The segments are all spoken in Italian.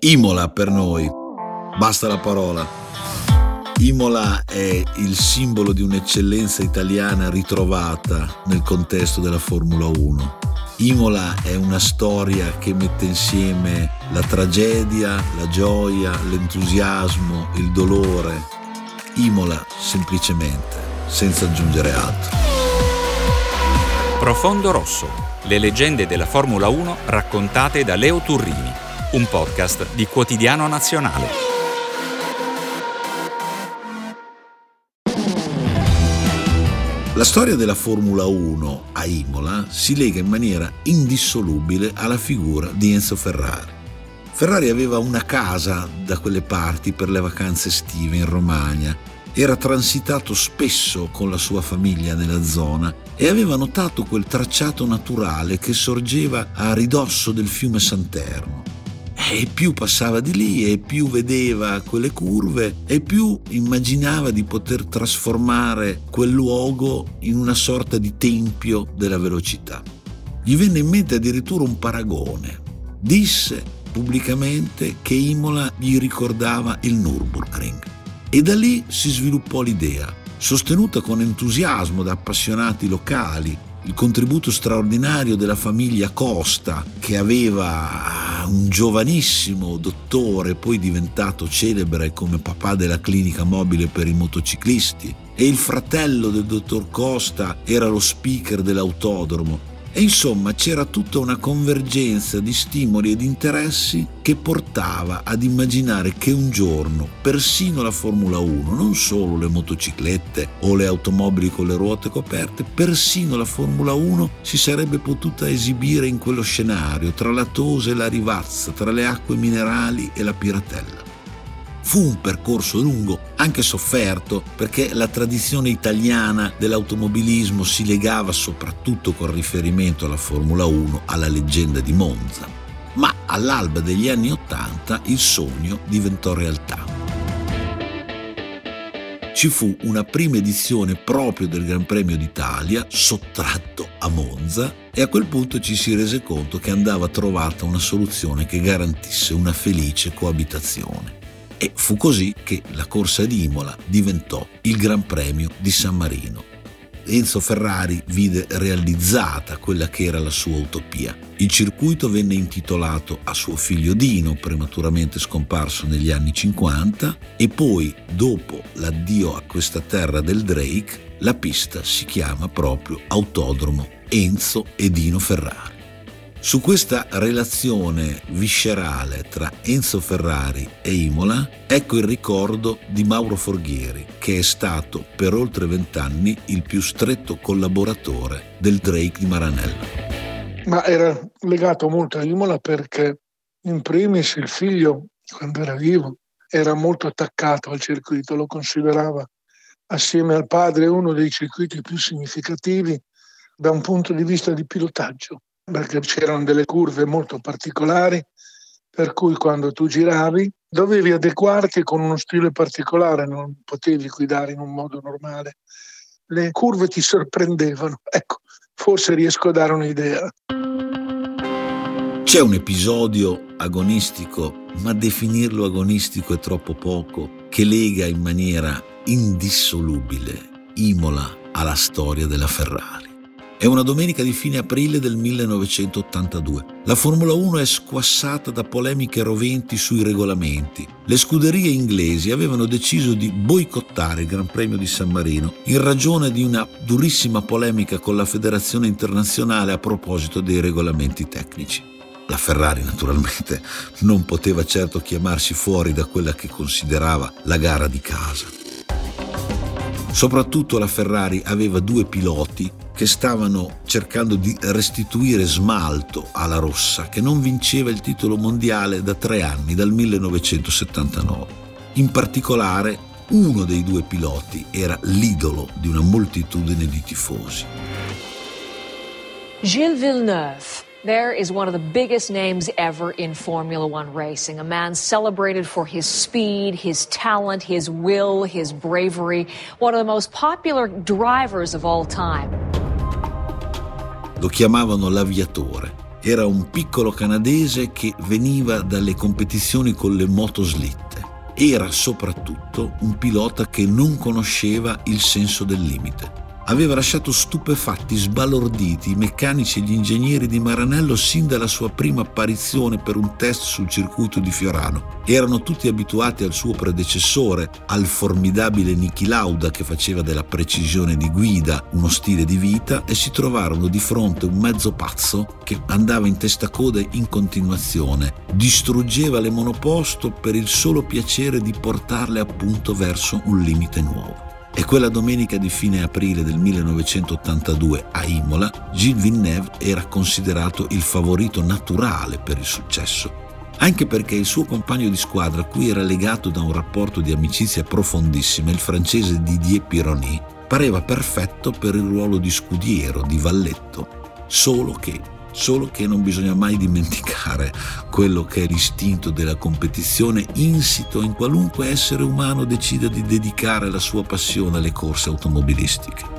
Imola per noi, basta la parola. Imola è il simbolo di un'eccellenza italiana ritrovata nel contesto della Formula 1. Imola è una storia che mette insieme la tragedia, la gioia, l'entusiasmo, il dolore. Imola semplicemente, senza aggiungere altro. Profondo Rosso, le leggende della Formula 1 raccontate da Leo Turrini un podcast di Quotidiano Nazionale. La storia della Formula 1 a Imola si lega in maniera indissolubile alla figura di Enzo Ferrari. Ferrari aveva una casa da quelle parti per le vacanze estive in Romagna, era transitato spesso con la sua famiglia nella zona e aveva notato quel tracciato naturale che sorgeva a ridosso del fiume Santerno e più passava di lì e più vedeva quelle curve e più immaginava di poter trasformare quel luogo in una sorta di tempio della velocità. Gli venne in mente addirittura un paragone. Disse pubblicamente che Imola gli ricordava il Nürburgring. E da lì si sviluppò l'idea, sostenuta con entusiasmo da appassionati locali, il contributo straordinario della famiglia Costa, che aveva un giovanissimo dottore, poi diventato celebre come papà della clinica mobile per i motociclisti, e il fratello del dottor Costa era lo speaker dell'autodromo e insomma c'era tutta una convergenza di stimoli e di interessi che portava ad immaginare che un giorno persino la Formula 1, non solo le motociclette o le automobili con le ruote coperte, persino la Formula 1 si sarebbe potuta esibire in quello scenario tra la Tose e la Rivazza, tra le acque minerali e la Piratella. Fu un percorso lungo, anche sofferto, perché la tradizione italiana dell'automobilismo si legava soprattutto con riferimento alla Formula 1 alla leggenda di Monza. Ma all'alba degli anni Ottanta il sogno diventò realtà. Ci fu una prima edizione proprio del Gran Premio d'Italia, sottratto a Monza, e a quel punto ci si rese conto che andava trovata una soluzione che garantisse una felice coabitazione. E fu così che la corsa di Imola diventò il Gran Premio di San Marino. Enzo Ferrari vide realizzata quella che era la sua utopia. Il circuito venne intitolato a suo figlio Dino, prematuramente scomparso negli anni 50, e poi, dopo l'addio a questa terra del Drake, la pista si chiama proprio Autodromo Enzo e Dino Ferrari. Su questa relazione viscerale tra Enzo Ferrari e Imola, ecco il ricordo di Mauro Forghieri, che è stato per oltre vent'anni il più stretto collaboratore del Drake di Maranello. Ma era legato molto a Imola perché in primis il figlio, quando era vivo, era molto attaccato al circuito, lo considerava assieme al padre uno dei circuiti più significativi da un punto di vista di pilotaggio perché c'erano delle curve molto particolari, per cui quando tu giravi dovevi adeguarti con uno stile particolare, non potevi guidare in un modo normale. Le curve ti sorprendevano. Ecco, forse riesco a dare un'idea. C'è un episodio agonistico, ma definirlo agonistico è troppo poco, che lega in maniera indissolubile Imola alla storia della Ferrari. È una domenica di fine aprile del 1982. La Formula 1 è squassata da polemiche roventi sui regolamenti. Le scuderie inglesi avevano deciso di boicottare il Gran Premio di San Marino in ragione di una durissima polemica con la Federazione internazionale a proposito dei regolamenti tecnici. La Ferrari naturalmente non poteva certo chiamarsi fuori da quella che considerava la gara di casa. Soprattutto la Ferrari aveva due piloti che stavano cercando di restituire smalto alla rossa, che non vinceva il titolo mondiale da tre anni, dal 1979. In particolare, uno dei due piloti era l'idolo di una moltitudine di tifosi. Gilles Villeneuve There is one of the biggest names ever in Formula One racing, a man celebrated for his speed, his talent, his will, his bravery, one of the most popular drivers of all time. Lo chiamavano l'aviatore era un piccolo canadese che veniva dalle competizioni con le motoslitte. Era soprattutto un pilota che non conosceva il senso del limite aveva lasciato stupefatti, sbalorditi i meccanici e gli ingegneri di Maranello sin dalla sua prima apparizione per un test sul circuito di Fiorano. Erano tutti abituati al suo predecessore, al formidabile Niki Lauda che faceva della precisione di guida uno stile di vita e si trovarono di fronte un mezzo pazzo che andava in testa coda in continuazione, distruggeva le monoposto per il solo piacere di portarle appunto verso un limite nuovo. E quella domenica di fine aprile del 1982 a Imola, Gilles Villeneuve era considerato il favorito naturale per il successo, anche perché il suo compagno di squadra, cui era legato da un rapporto di amicizia profondissima, il francese Didier Pironi, pareva perfetto per il ruolo di scudiero, di valletto, solo che solo che non bisogna mai dimenticare quello che è l'istinto della competizione insito in qualunque essere umano decida di dedicare la sua passione alle corse automobilistiche.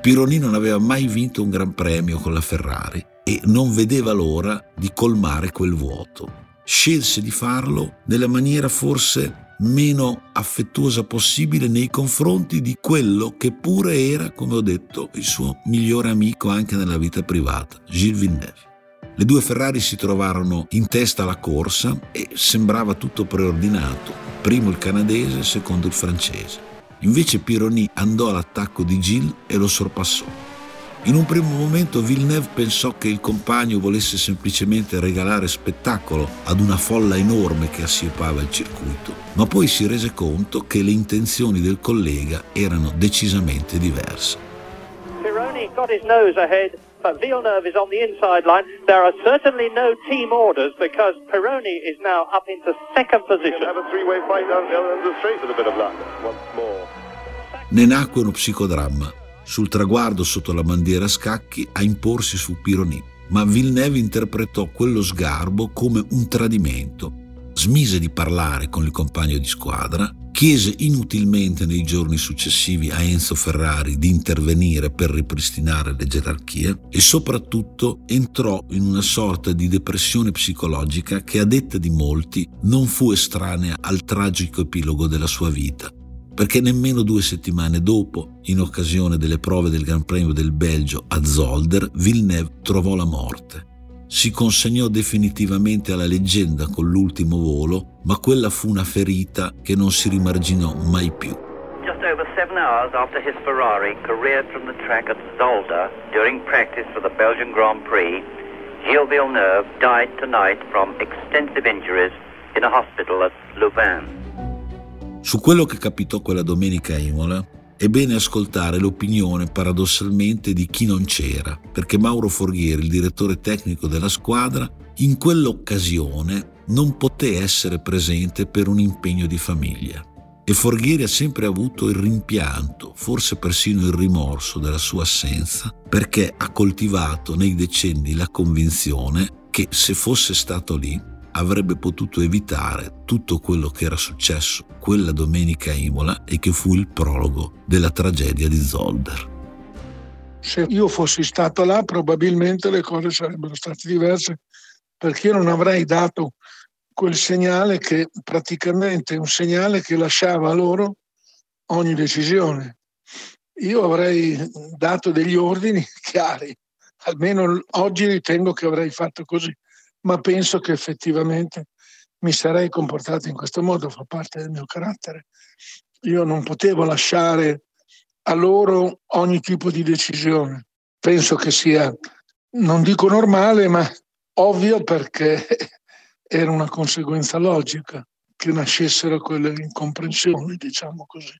Pironi non aveva mai vinto un gran premio con la Ferrari e non vedeva l'ora di colmare quel vuoto. Scelse di farlo nella maniera forse meno affettuosa possibile nei confronti di quello che pure era, come ho detto, il suo migliore amico anche nella vita privata, Gilles Villeneuve. Le due Ferrari si trovarono in testa alla corsa e sembrava tutto preordinato, primo il canadese, secondo il francese. Invece Pironi andò all'attacco di Gilles e lo sorpassò. In un primo momento Villeneuve pensò che il compagno volesse semplicemente regalare spettacolo ad una folla enorme che assiepava il circuito, ma poi si rese conto che le intenzioni del collega erano decisamente diverse. Pironi got his nose ahead but Villeneuve is on the inside line. There are certainly no team orders because Peroni is now up into second position. Have a three-way fight down the straight with a bit of luck once more. Ne nacque uno psicodramma sul traguardo sotto la bandiera a scacchi a imporsi su Pironi, ma Villeneuve interpretò quello sgarbo come un tradimento. Smise di parlare con il compagno di squadra, chiese inutilmente nei giorni successivi a Enzo Ferrari di intervenire per ripristinare le gerarchie e soprattutto entrò in una sorta di depressione psicologica che a detta di molti non fu estranea al tragico epilogo della sua vita perché nemmeno due settimane dopo, in occasione delle prove del Gran Premio del Belgio a Zolder, Villeneuve trovò la morte. Si consegnò definitivamente alla leggenda con l'ultimo volo, ma quella fu una ferita che non si rimarginò mai più. Seven hours after his Ferrari careered from the track at Zolder during practice for the Belgian Grand Prix, Gilles Villeneuve died tonight from extensive injuries in a hospital at Louvain. Su quello che capitò quella domenica a Imola è bene ascoltare l'opinione paradossalmente di chi non c'era, perché Mauro Forghieri, il direttore tecnico della squadra, in quell'occasione non poté essere presente per un impegno di famiglia. E Forghieri ha sempre avuto il rimpianto, forse persino il rimorso della sua assenza, perché ha coltivato nei decenni la convinzione che se fosse stato lì avrebbe potuto evitare tutto quello che era successo quella domenica a Imola e che fu il prologo della tragedia di Zolder. Se io fossi stato là probabilmente le cose sarebbero state diverse perché io non avrei dato quel segnale che praticamente un segnale che lasciava loro ogni decisione. Io avrei dato degli ordini chiari, almeno oggi ritengo che avrei fatto così ma penso che effettivamente mi sarei comportato in questo modo, fa parte del mio carattere. Io non potevo lasciare a loro ogni tipo di decisione. Penso che sia, non dico normale, ma ovvio perché era una conseguenza logica che nascessero quelle incomprensioni, diciamo così.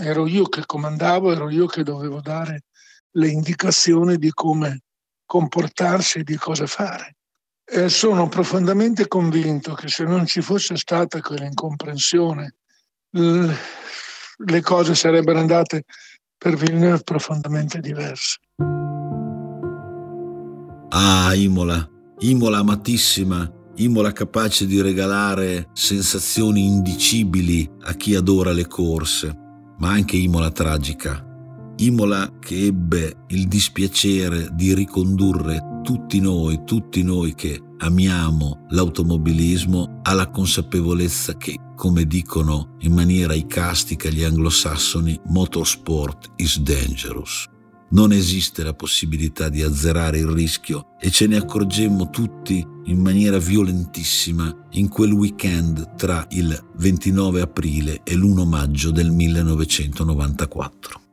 Ero io che comandavo, ero io che dovevo dare le indicazioni di come comportarsi e di cosa fare. E sono profondamente convinto che se non ci fosse stata quella incomprensione, le cose sarebbero andate per Villeneuve profondamente diverse. Ah, Imola, Imola amatissima, Imola capace di regalare sensazioni indicibili a chi adora le corse, ma anche Imola tragica, Imola che ebbe il dispiacere di ricondurre tutti noi, tutti noi che amiamo l'automobilismo, alla consapevolezza che, come dicono in maniera icastica gli anglosassoni, motorsport is dangerous. Non esiste la possibilità di azzerare il rischio e ce ne accorgemmo tutti in maniera violentissima in quel weekend tra il 29 aprile e l'1 maggio del 1994.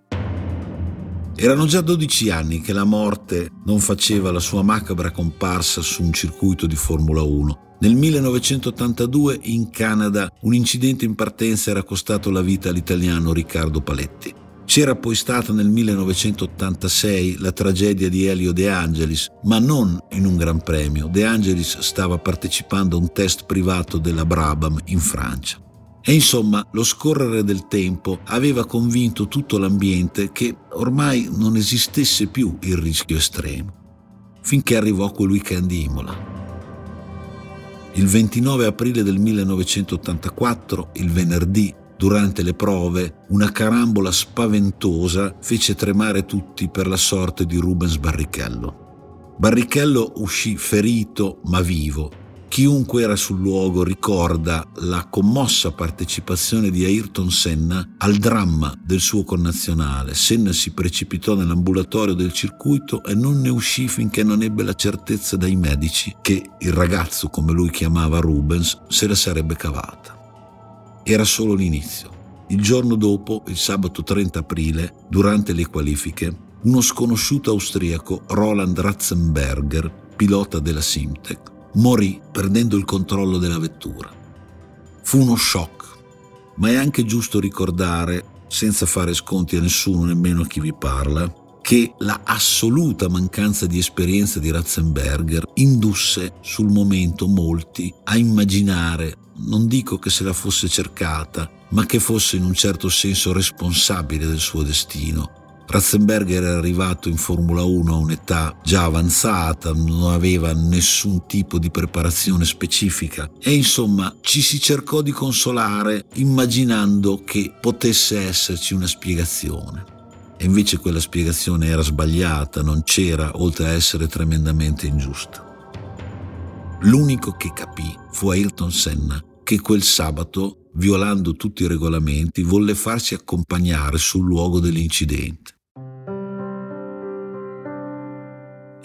Erano già 12 anni che la morte non faceva la sua macabra comparsa su un circuito di Formula 1. Nel 1982 in Canada un incidente in partenza era costato la vita all'italiano Riccardo Paletti. C'era poi stata nel 1986 la tragedia di Elio De Angelis, ma non in un gran premio. De Angelis stava partecipando a un test privato della Brabham in Francia. E insomma, lo scorrere del tempo aveva convinto tutto l'ambiente che ormai non esistesse più il rischio estremo, finché arrivò weekend di Imola. Il 29 aprile del 1984, il venerdì, durante le prove, una carambola spaventosa fece tremare tutti per la sorte di Rubens Barrichello. Barrichello uscì ferito ma vivo Chiunque era sul luogo ricorda la commossa partecipazione di Ayrton Senna al dramma del suo connazionale. Senna si precipitò nell'ambulatorio del circuito e non ne uscì finché non ebbe la certezza dai medici che il ragazzo, come lui chiamava Rubens, se la sarebbe cavata. Era solo l'inizio. Il giorno dopo, il sabato 30 aprile, durante le qualifiche, uno sconosciuto austriaco, Roland Ratzenberger, pilota della Simtech, morì perdendo il controllo della vettura. Fu uno shock, ma è anche giusto ricordare, senza fare sconti a nessuno, nemmeno a chi vi parla, che la assoluta mancanza di esperienza di Ratzenberger indusse sul momento molti a immaginare, non dico che se la fosse cercata, ma che fosse in un certo senso responsabile del suo destino Ratzenberger era arrivato in Formula 1 a un'età già avanzata, non aveva nessun tipo di preparazione specifica e insomma ci si cercò di consolare immaginando che potesse esserci una spiegazione. E invece quella spiegazione era sbagliata, non c'era, oltre a essere tremendamente ingiusta. L'unico che capì fu Ayrton Senna, che quel sabato, violando tutti i regolamenti, volle farsi accompagnare sul luogo dell'incidente.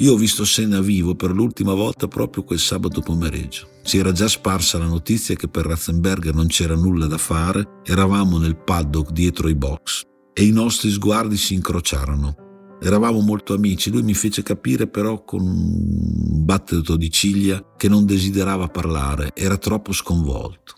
Io ho visto Senna vivo per l'ultima volta proprio quel sabato pomeriggio. Si era già sparsa la notizia che per Ratzenberger non c'era nulla da fare, eravamo nel paddock dietro i box e i nostri sguardi si incrociarono. Eravamo molto amici, lui mi fece capire però con un battito di ciglia che non desiderava parlare, era troppo sconvolto.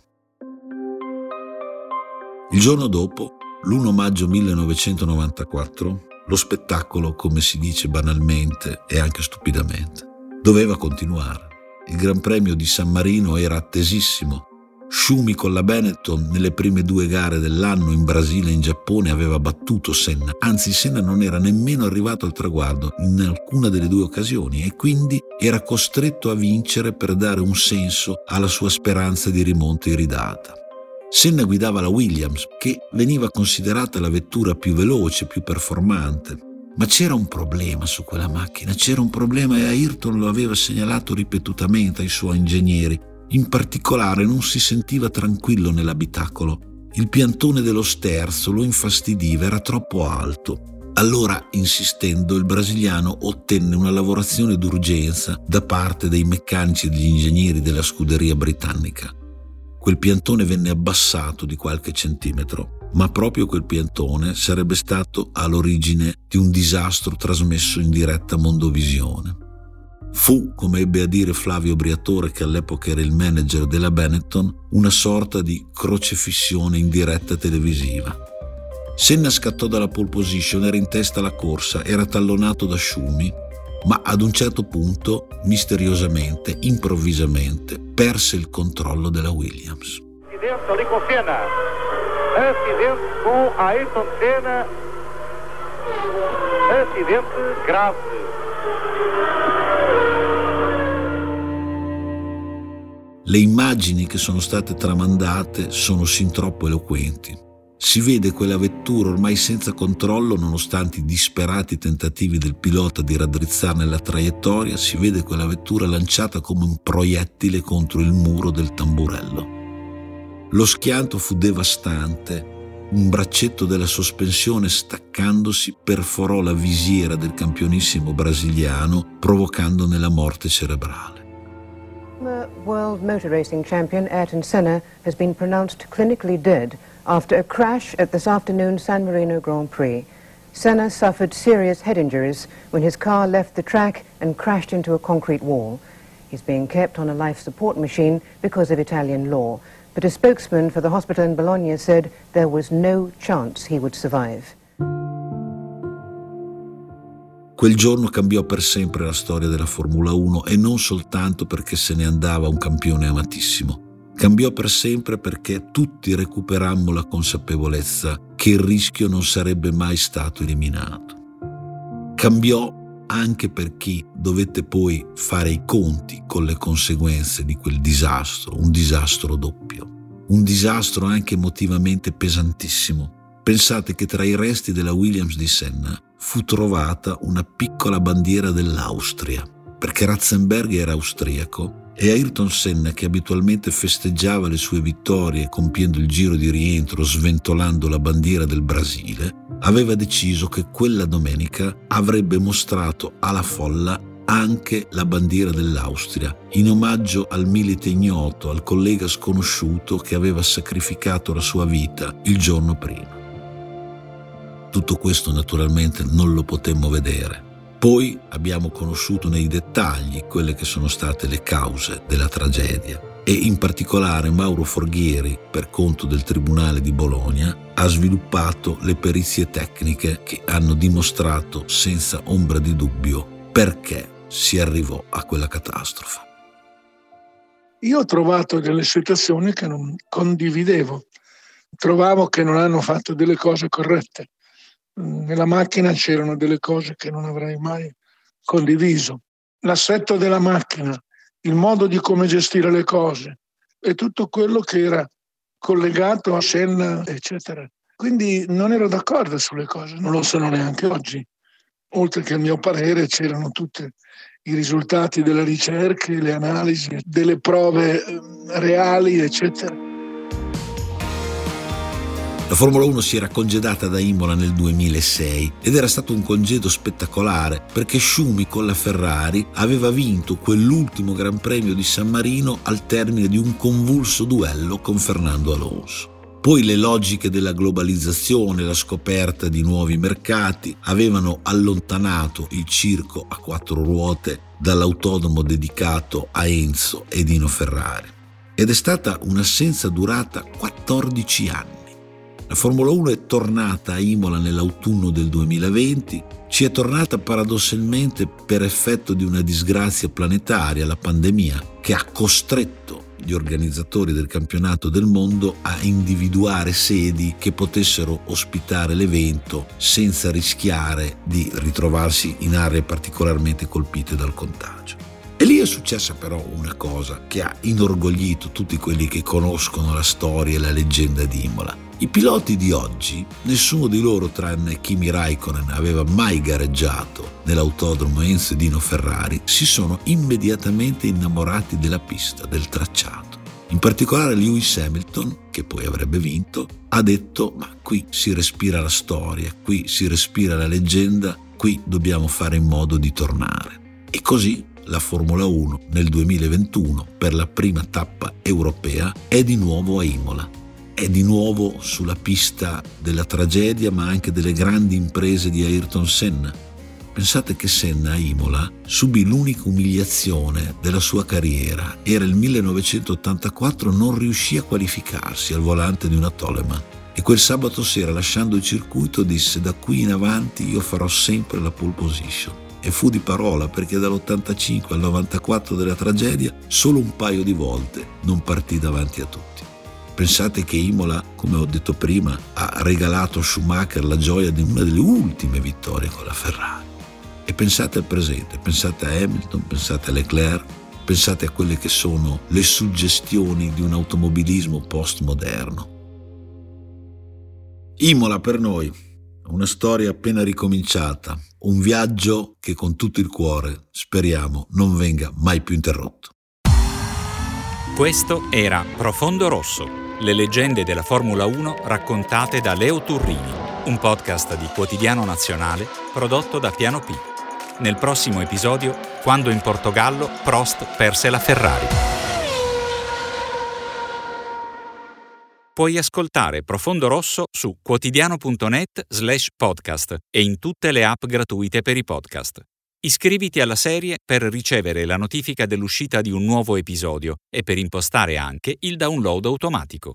Il giorno dopo, l'1 maggio 1994, lo spettacolo, come si dice banalmente e anche stupidamente, doveva continuare. Il Gran Premio di San Marino era attesissimo. Schumi con la Benetton nelle prime due gare dell'anno in Brasile e in Giappone aveva battuto Senna, anzi Senna non era nemmeno arrivato al traguardo in alcuna delle due occasioni e quindi era costretto a vincere per dare un senso alla sua speranza di rimonta iridata. Senna guidava la Williams, che veniva considerata la vettura più veloce, più performante. Ma c'era un problema su quella macchina, c'era un problema e Ayrton lo aveva segnalato ripetutamente ai suoi ingegneri. In particolare non si sentiva tranquillo nell'abitacolo. Il piantone dello sterzo lo infastidiva, era troppo alto. Allora, insistendo, il brasiliano ottenne una lavorazione d'urgenza da parte dei meccanici e degli ingegneri della scuderia britannica quel piantone venne abbassato di qualche centimetro, ma proprio quel piantone sarebbe stato all'origine di un disastro trasmesso in diretta Mondovisione. Fu, come ebbe a dire Flavio Briatore, che all'epoca era il manager della Benetton, una sorta di crocefissione in diretta televisiva. Senna scattò dalla pole position, era in testa alla corsa, era tallonato da Schumi ma ad un certo punto, misteriosamente, improvvisamente, perse il controllo della Williams. Acidente com Ayrton Senna. Acidente grave. Le immagini che sono state tramandate sono sin troppo eloquenti. Si vede quella vettura ormai senza controllo, nonostante i disperati tentativi del pilota di raddrizzarne la traiettoria, si vede quella vettura lanciata come un proiettile contro il muro del tamburello. Lo schianto fu devastante. Un braccetto della sospensione staccandosi perforò la visiera del campionissimo brasiliano, provocandone la morte cerebrale. World motor racing champion Ayrton Senna has been pronounced clinically dead after a crash at this afternoon's San Marino Grand Prix. Senna suffered serious head injuries when his car left the track and crashed into a concrete wall. He's being kept on a life support machine because of Italian law, but a spokesman for the hospital in Bologna said there was no chance he would survive. Quel giorno cambiò per sempre la storia della Formula 1 e non soltanto perché se ne andava un campione amatissimo Cambiò per sempre perché tutti recuperammo la consapevolezza che il rischio non sarebbe mai stato eliminato. Cambiò anche per chi dovette poi fare i conti con le conseguenze di quel disastro, un disastro doppio, un disastro anche emotivamente pesantissimo. Pensate che tra i resti della Williams di Senna fu trovata una piccola bandiera dell'Austria, perché Ratzenberg era austriaco e Ayrton Senna, che abitualmente festeggiava le sue vittorie compiendo il giro di rientro sventolando la bandiera del Brasile, aveva deciso che quella domenica avrebbe mostrato alla folla anche la bandiera dell'Austria, in omaggio al milite ignoto, al collega sconosciuto che aveva sacrificato la sua vita il giorno prima. Tutto questo naturalmente non lo potemmo vedere, poi abbiamo conosciuto nei dettagli quelle che sono state le cause della tragedia e in particolare Mauro Forghieri, per conto del Tribunale di Bologna, ha sviluppato le perizie tecniche che hanno dimostrato senza ombra di dubbio perché si arrivò a quella catastrofe. Io ho trovato delle situazioni che non condividevo, trovavo che non hanno fatto delle cose corrette nella macchina c'erano delle cose che non avrei mai condiviso. L'assetto della macchina, il modo di come gestire le cose e tutto quello che era collegato a Senna, eccetera. Quindi non ero d'accordo sulle cose, non lo sono neanche oggi. Oltre che il mio parere c'erano tutti i risultati delle ricerche, le analisi, delle prove ehm, reali, eccetera. La Formula 1 si era congedata da Imola nel 2006 ed era stato un congedo spettacolare perché Schumi con la Ferrari aveva vinto quell'ultimo Gran Premio di San Marino al termine di un convulso duello con Fernando Alonso. Poi le logiche della globalizzazione, la scoperta di nuovi mercati avevano allontanato il circo a quattro ruote dall'autonomo dedicato a Enzo e Dino Ferrari. Ed è stata un'assenza durata 14 anni. La Formula 1 è tornata a Imola nell'autunno del 2020, ci è tornata paradossalmente per effetto di una disgrazia planetaria, la pandemia, che ha costretto gli organizzatori del campionato del mondo a individuare sedi che potessero ospitare l'evento senza rischiare di ritrovarsi in aree particolarmente colpite dal contagio. E lì è successa però una cosa che ha inorgoglito tutti quelli che conoscono la storia e la leggenda di Imola. I piloti di oggi, nessuno di loro tranne Kimi Raikkonen aveva mai gareggiato nell'autodromo Enzo Dino Ferrari, si sono immediatamente innamorati della pista, del tracciato. In particolare Lewis Hamilton, che poi avrebbe vinto, ha detto ma qui si respira la storia, qui si respira la leggenda, qui dobbiamo fare in modo di tornare. E così la Formula 1 nel 2021 per la prima tappa europea è di nuovo a Imola è di nuovo sulla pista della tragedia ma anche delle grandi imprese di Ayrton Senna. Pensate che Senna a Imola subì l'unica umiliazione della sua carriera. Era il 1984, non riuscì a qualificarsi al volante di una Toleman. E quel sabato sera, lasciando il circuito, disse da qui in avanti io farò sempre la pole position. E fu di parola perché dall'85 al 94 della tragedia solo un paio di volte non partì davanti a tutti. Pensate che Imola, come ho detto prima, ha regalato a Schumacher la gioia di una delle ultime vittorie con la Ferrari. E pensate al presente, pensate a Hamilton, pensate a Leclerc, pensate a quelle che sono le suggestioni di un automobilismo postmoderno. Imola per noi, una storia appena ricominciata, un viaggio che con tutto il cuore speriamo non venga mai più interrotto. Questo era Profondo Rosso, le leggende della Formula 1 raccontate da Leo Turrini, un podcast di Quotidiano Nazionale prodotto da Piano P. Nel prossimo episodio, quando in Portogallo Prost perse la Ferrari. Puoi ascoltare Profondo Rosso su quotidiano.net slash podcast e in tutte le app gratuite per i podcast. Iscriviti alla serie per ricevere la notifica dell'uscita di un nuovo episodio e per impostare anche il download automatico.